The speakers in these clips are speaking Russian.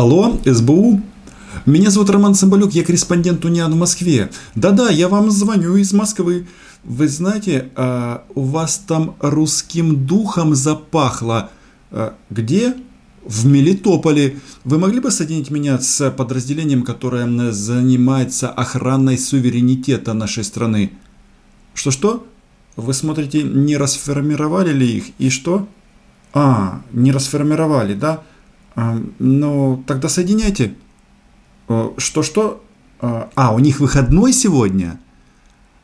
Алло, СБУ? Меня зовут Роман Цымбалюк, я корреспондент Униан в Москве. Да-да, я вам звоню из Москвы. Вы знаете, а, у вас там русским духом запахло. А, где? В Мелитополе. Вы могли бы соединить меня с подразделением, которое занимается охраной суверенитета нашей страны? Что-что? Вы смотрите, не расформировали ли их и что? А, не расформировали, да? Ну, тогда соединяйте. Что-что? А, у них выходной сегодня?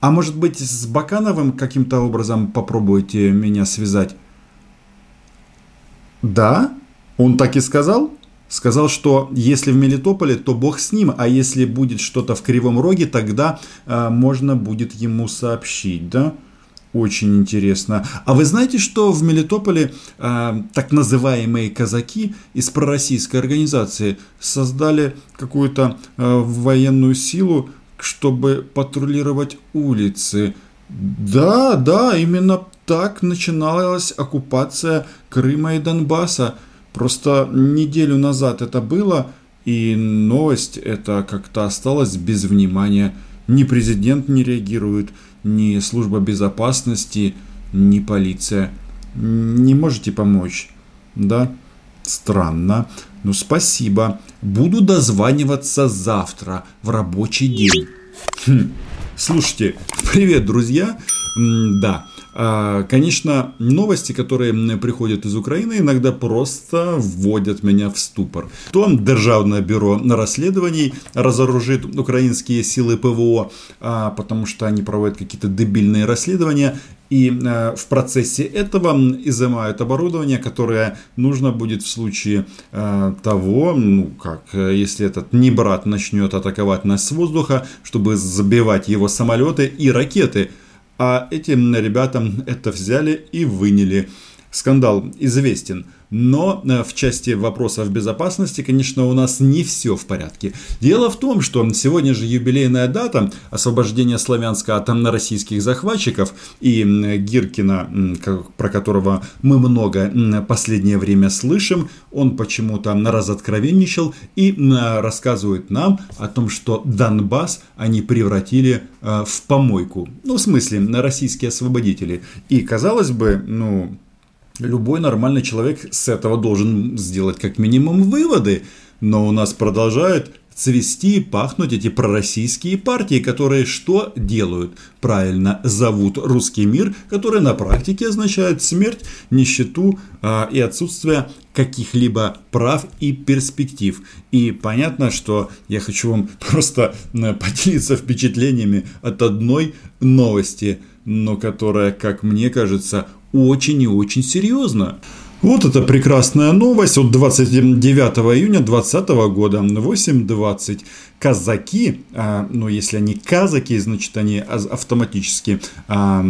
А может быть, с Бакановым каким-то образом попробуете меня связать? Да? Он так и сказал? Сказал, что если в Мелитополе, то бог с ним, а если будет что-то в Кривом Роге, тогда э, можно будет ему сообщить, да? Очень интересно. А вы знаете, что в Мелитополе э, так называемые казаки из пророссийской организации создали какую-то э, военную силу, чтобы патрулировать улицы? Да, да, именно так начиналась оккупация Крыма и Донбасса. Просто неделю назад это было, и новость эта как-то осталась без внимания. Ни президент не реагирует, ни служба безопасности, ни полиция. Не можете помочь, да? Странно. Ну, спасибо. Буду дозваниваться завтра в рабочий день. Хм. Слушайте, привет, друзья. М да, Конечно, новости, которые приходят из Украины, иногда просто вводят меня в ступор. То Державное бюро расследований разоружит украинские силы ПВО, а, потому что они проводят какие-то дебильные расследования, и э, в процессе этого изымают оборудование, которое нужно будет в случае того, ну как, э, если этот не брат начнет атаковать нас с воздуха, чтобы забивать его самолеты и ракеты. А этим ребятам это взяли и выняли. Скандал известен. Но э, в части вопросов безопасности, конечно, у нас не все в порядке. Дело в том, что сегодня же юбилейная дата освобождения Славянска от российских захватчиков и Гиркина, про которого мы много последнее время слышим, он почему-то разоткровенничал и рассказывает нам о том, что Донбасс они превратили э, в помойку. Ну, в смысле, на российские освободители. И, казалось бы, ну, Любой нормальный человек с этого должен сделать как минимум выводы. Но у нас продолжают цвести и пахнуть эти пророссийские партии, которые что делают? Правильно зовут русский мир, который на практике означает смерть, нищету а, и отсутствие каких-либо прав и перспектив. И понятно, что я хочу вам просто поделиться впечатлениями от одной новости, но которая, как мне кажется, очень и очень серьезно. Вот эта прекрасная новость от 29 июня 2020 года, 8.20. Казаки, а, ну если они казаки, значит они автоматически а,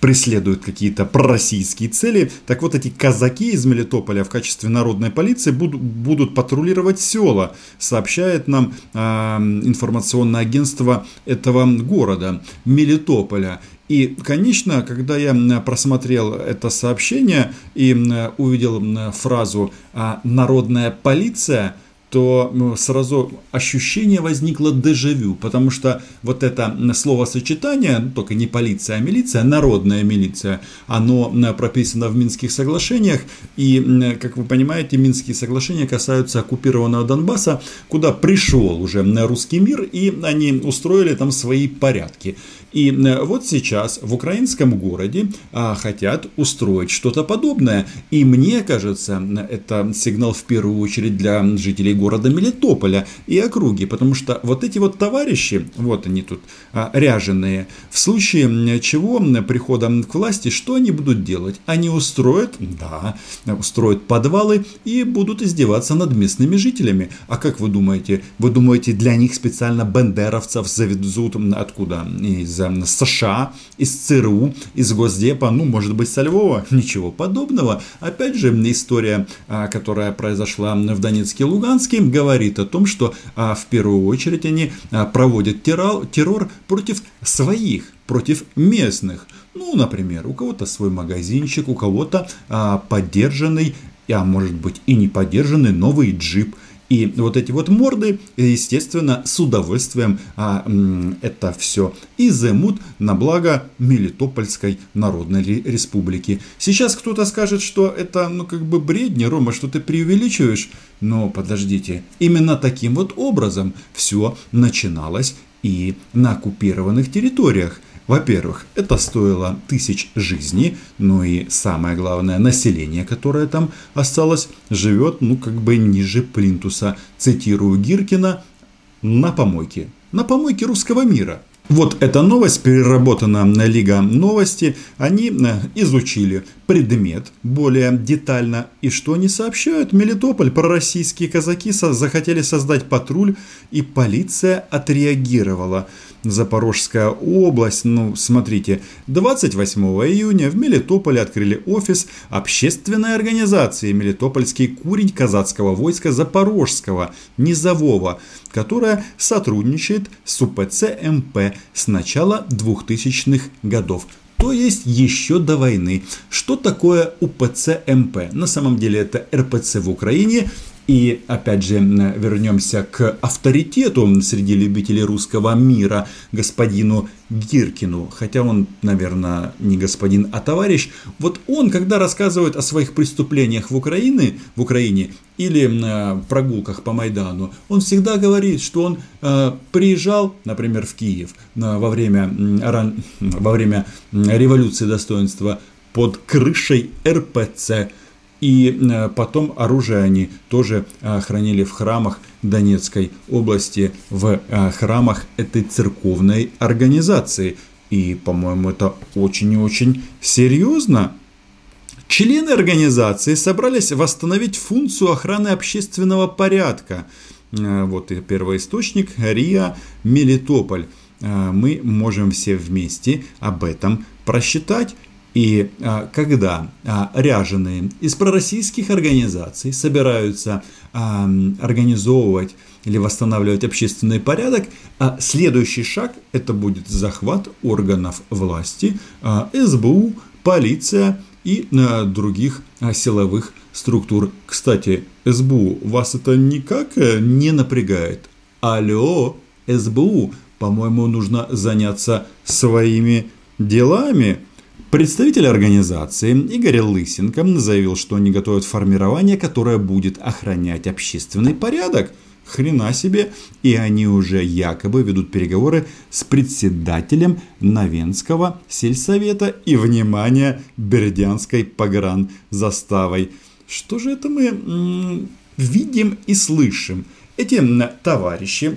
преследуют какие-то пророссийские цели. Так вот эти казаки из Мелитополя в качестве народной полиции будут, будут патрулировать села, сообщает нам а, информационное агентство этого города, Мелитополя. И, конечно, когда я просмотрел это сообщение и увидел фразу «народная полиция», то сразу ощущение возникло дежавю, потому что вот это словосочетание, ну, только не полиция, а милиция, народная милиция, оно прописано в Минских соглашениях, и, как вы понимаете, Минские соглашения касаются оккупированного Донбасса, куда пришел уже русский мир, и они устроили там свои порядки. И вот сейчас в украинском городе а, хотят устроить что-то подобное. И мне кажется, это сигнал в первую очередь для жителей города Мелитополя и округи, потому что вот эти вот товарищи, вот они тут а, ряженые, в случае чего прихода к власти, что они будут делать? Они устроят, да, устроят подвалы и будут издеваться над местными жителями. А как вы думаете? Вы думаете, для них специально бендеровцев завезут откуда? Из США, из ЦРУ, из Госдепа, ну, может быть, со Львова? Ничего подобного. Опять же, история, а, которая произошла в Донецке Луганске, говорит о том, что а, в первую очередь они а, проводят террор, террор против своих, против местных. Ну, например, у кого-то свой магазинчик, у кого-то а, поддержанный, а может быть и не поддержанный новый джип. И вот эти вот морды, естественно, с удовольствием а, это все изымут на благо Мелитопольской Народной Республики. Сейчас кто-то скажет, что это, ну, как бы бредни, Рома, что ты преувеличиваешь. Но подождите, именно таким вот образом все начиналось и на оккупированных территориях. Во-первых, это стоило тысяч жизней, ну и самое главное, население, которое там осталось, живет, ну как бы ниже плинтуса. Цитирую Гиркина, на помойке. На помойке русского мира. Вот эта новость переработана на Лига Новости. Они э, изучили предмет более детально. И что они сообщают? Мелитополь, пророссийские казаки захотели создать патруль, и полиция отреагировала. Запорожская область, ну, смотрите, 28 июня в Мелитополе открыли офис общественной организации Мелитопольский курень казацкого войска Запорожского, Низового, которая сотрудничает с УПЦ МП с начала 2000-х годов то есть еще до войны. Что такое УПЦ МП? На самом деле это РПЦ в Украине и опять же вернемся к авторитету среди любителей русского мира, господину Гиркину. Хотя он, наверное, не господин, а товарищ. Вот он, когда рассказывает о своих преступлениях в Украине, в Украине или э, прогулках по Майдану, он всегда говорит, что он э, приезжал, например, в Киев э, во, время, э, во время революции достоинства под крышей РПЦ и э, потом оружие они тоже э, хранили в храмах Донецкой области, в э, храмах этой церковной организации. И, по-моему, это очень и очень серьезно. Члены организации собрались восстановить функцию охраны общественного порядка. Вот и первый источник РИА Мелитополь. Мы можем все вместе об этом просчитать. И а, когда а, ряженые из пророссийских организаций собираются а, организовывать или восстанавливать общественный порядок, а следующий шаг это будет захват органов власти, а, СБУ, полиция и а, других а, силовых структур. Кстати, СБУ вас это никак э, не напрягает. Алло, СБУ, по-моему, нужно заняться своими делами. Представитель организации Игорь Лысенко заявил, что они готовят формирование, которое будет охранять общественный порядок. Хрена себе. И они уже якобы ведут переговоры с председателем Новенского сельсовета и, внимание, Бердянской погранзаставой. Что же это мы видим и слышим? Эти товарищи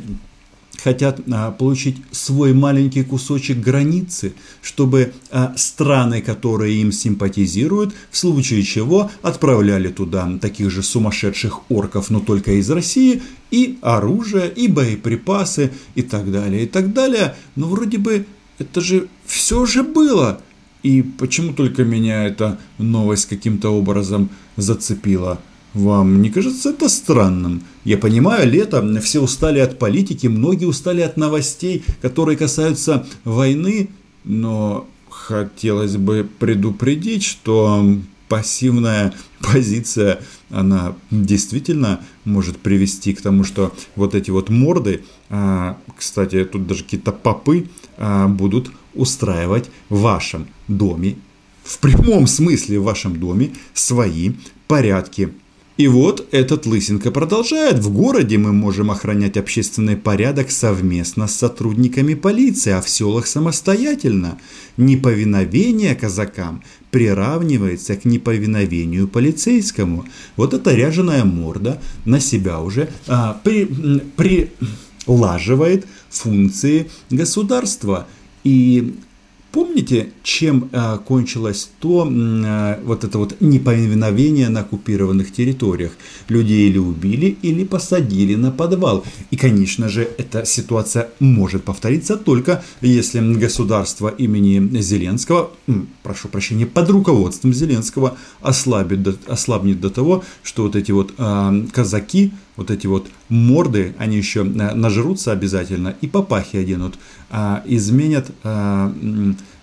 хотят а, получить свой маленький кусочек границы, чтобы а, страны, которые им симпатизируют, в случае чего отправляли туда таких же сумасшедших орков, но только из России, и оружие, и боеприпасы, и так далее, и так далее. Но вроде бы это же все же было. И почему только меня эта новость каким-то образом зацепила? Вам не кажется это странным? Я понимаю, лето, все устали от политики, многие устали от новостей, которые касаются войны, но хотелось бы предупредить, что пассивная позиция, она действительно может привести к тому, что вот эти вот морды, а, кстати, тут даже какие-то попы а, будут устраивать в вашем доме, в прямом смысле в вашем доме свои порядки и вот этот Лысенко продолжает. В городе мы можем охранять общественный порядок совместно с сотрудниками полиции, а в селах самостоятельно. Неповиновение казакам приравнивается к неповиновению полицейскому. Вот эта ряженая морда на себя уже а, при, прилаживает функции государства. И Помните, чем э, кончилось то, э, вот это вот неповиновение на оккупированных территориях? Людей или убили, или посадили на подвал. И, конечно же, эта ситуация может повториться только если государство имени Зеленского, прошу прощения, под руководством Зеленского ослабит, ослабнет до того, что вот эти вот э, казаки, вот эти вот морды, они еще э, нажрутся обязательно и папахи оденут, а, изменят а,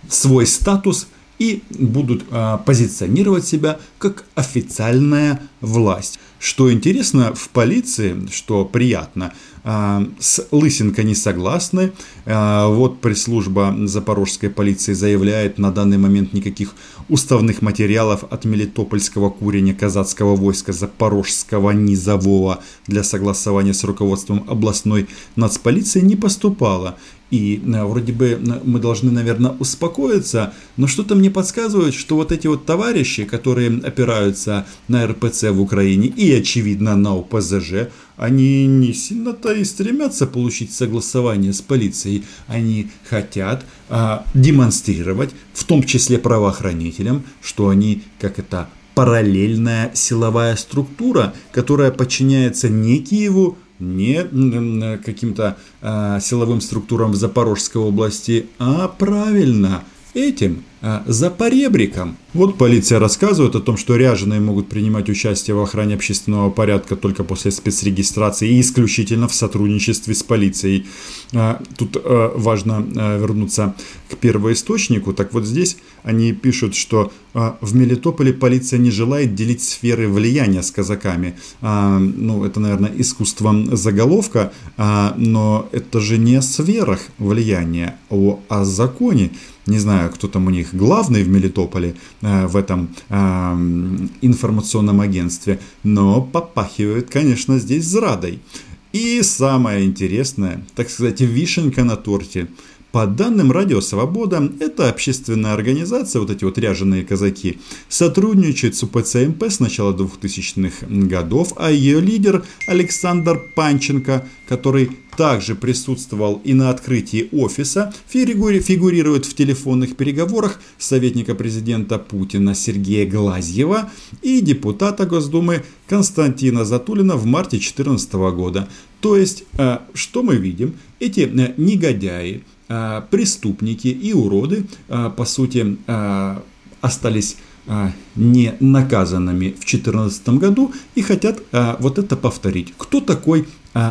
свой статус и будут а, позиционировать себя как официальная власть. Что интересно, в полиции, что приятно, с Лысенко не согласны. А, вот пресс-служба запорожской полиции заявляет, на данный момент никаких уставных материалов от Мелитопольского курения казацкого войска Запорожского низового для согласования с руководством областной нацполиции не поступало. И э, вроде бы мы должны, наверное, успокоиться, но что-то мне подсказывает, что вот эти вот товарищи, которые опираются на РПЦ в Украине и, очевидно, на ОПЗЖ, они не сильно-то и стремятся получить согласование с полицией. Они хотят а, демонстрировать, в том числе правоохранителям, что они, как это, параллельная силовая структура, которая подчиняется не Киеву, не каким-то э, силовым структурам в Запорожской области, а правильно этим а, за поребриком. Вот полиция рассказывает о том, что ряженые могут принимать участие в охране общественного порядка только после спецрегистрации и исключительно в сотрудничестве с полицией. А, тут а, важно вернуться к первоисточнику. Так вот здесь они пишут, что в Мелитополе полиция не желает делить сферы влияния с казаками. Ну, это, наверное, искусством заголовка, но это же не о сферах влияния, а о законе. Не знаю, кто там у них главный в Мелитополе э, в этом э, информационном агентстве, но попахивает, конечно, здесь зрадой. И самое интересное, так сказать, вишенка на торте – по данным Радио Свобода, эта общественная организация, вот эти вот ряженые казаки, сотрудничает с УПЦ МП с начала 2000-х годов, а ее лидер Александр Панченко, который также присутствовал и на открытии офиса, фигурирует в телефонных переговорах советника президента Путина Сергея Глазьева и депутата Госдумы Константина Затулина в марте 2014 года. То есть, э, что мы видим? Эти э, негодяи, преступники и уроды, э, по сути, э, остались не наказанными в 2014 году и хотят вот это повторить. Кто такой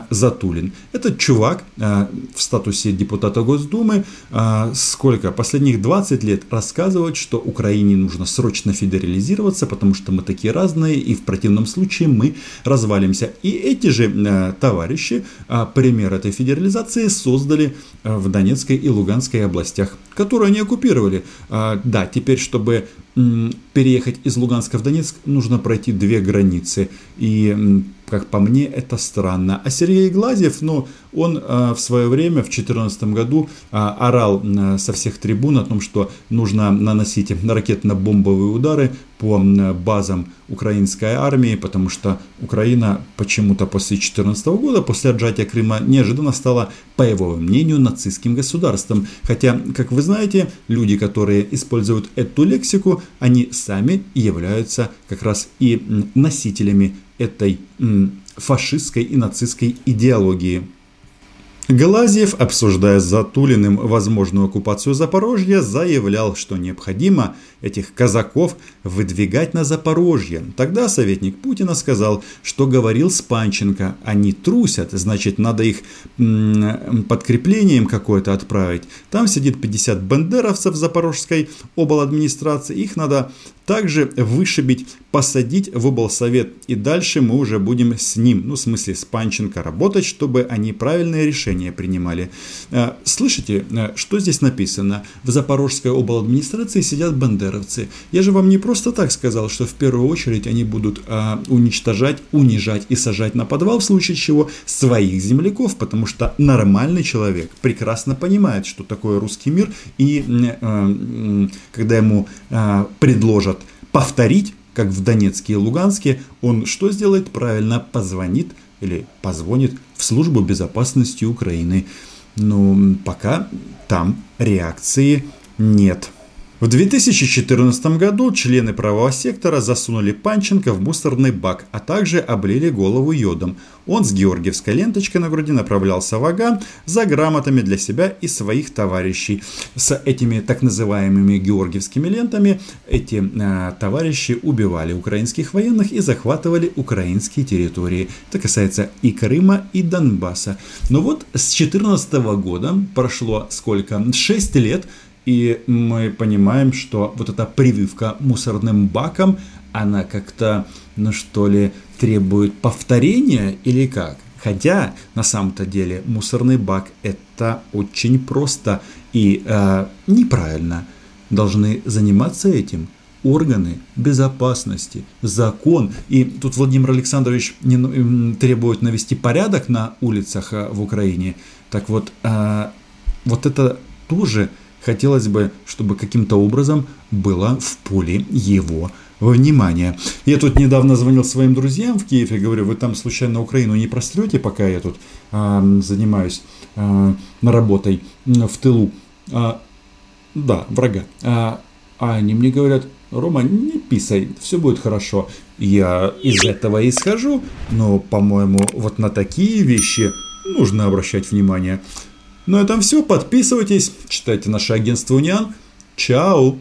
Затулин. Этот чувак а, в статусе депутата Госдумы а, сколько? Последних 20 лет рассказывает, что Украине нужно срочно федерализироваться, потому что мы такие разные, и в противном случае мы развалимся. И эти же товарищи пример этой федерализации создали в Донецкой и Луганской областях, которые они оккупировали. Да, теперь, чтобы переехать из Луганска в Донецк, нужно пройти две границы. И как по мне, это странно. А Сергей Глазьев, ну, он э, в свое время, в 2014 году, э, орал э, со всех трибун о том, что нужно наносить ракетно-бомбовые удары по базам украинской армии, потому что Украина почему-то после 2014 года, после отжатия Крыма, неожиданно стала, по его мнению, нацистским государством. Хотя, как вы знаете, люди, которые используют эту лексику, они сами являются как раз и носителями этой фашистской и нацистской идеологии. Глазьев, обсуждая с Затулиным возможную оккупацию Запорожья, заявлял, что необходимо этих казаков выдвигать на Запорожье. Тогда советник Путина сказал, что говорил с Панченко, они трусят, значит надо их подкреплением какое-то отправить. Там сидит 50 бандеровцев запорожской обладминистрации, их надо также вышибить, посадить в облсовет. И дальше мы уже будем с ним, ну в смысле с Панченко работать, чтобы они правильные решения принимали. Э, слышите, э, что здесь написано? В Запорожской обладминистрации сидят бандеровцы. Я же вам не просто так сказал, что в первую очередь они будут а, уничтожать, унижать и сажать на подвал в случае чего своих земляков, потому что нормальный человек прекрасно понимает, что такое русский мир, и когда ему предложат повторить, как в Донецке и Луганске, он что сделает? Правильно позвонит или позвонит в службу безопасности Украины. Но пока там реакции нет. В 2014 году члены правого сектора засунули Панченко в мусорный бак, а также облили голову йодом. Он с георгиевской ленточкой на груди направлялся в Ага за грамотами для себя и своих товарищей. С этими так называемыми георгиевскими лентами эти э, товарищи убивали украинских военных и захватывали украинские территории. Это касается и Крыма, и Донбасса. Но вот с 2014 года прошло сколько? 6 лет, и мы понимаем, что вот эта прививка мусорным баком, она как-то, ну что ли, требует повторения или как? Хотя на самом-то деле мусорный бак это очень просто и э, неправильно. Должны заниматься этим органы безопасности, закон. И тут Владимир Александрович не, требует навести порядок на улицах э, в Украине. Так вот, э, вот это тоже хотелось бы, чтобы каким-то образом было в поле его внимания. Я тут недавно звонил своим друзьям в Киеве, говорю, вы там случайно Украину не прострете, пока я тут э, занимаюсь э, работой в тылу. А, да, врага. А, а они мне говорят, Рома, не писай, все будет хорошо. Я из этого исхожу, но, по-моему, вот на такие вещи нужно обращать внимание. На этом все, подписывайтесь, читайте наше агентство Униан. Чао!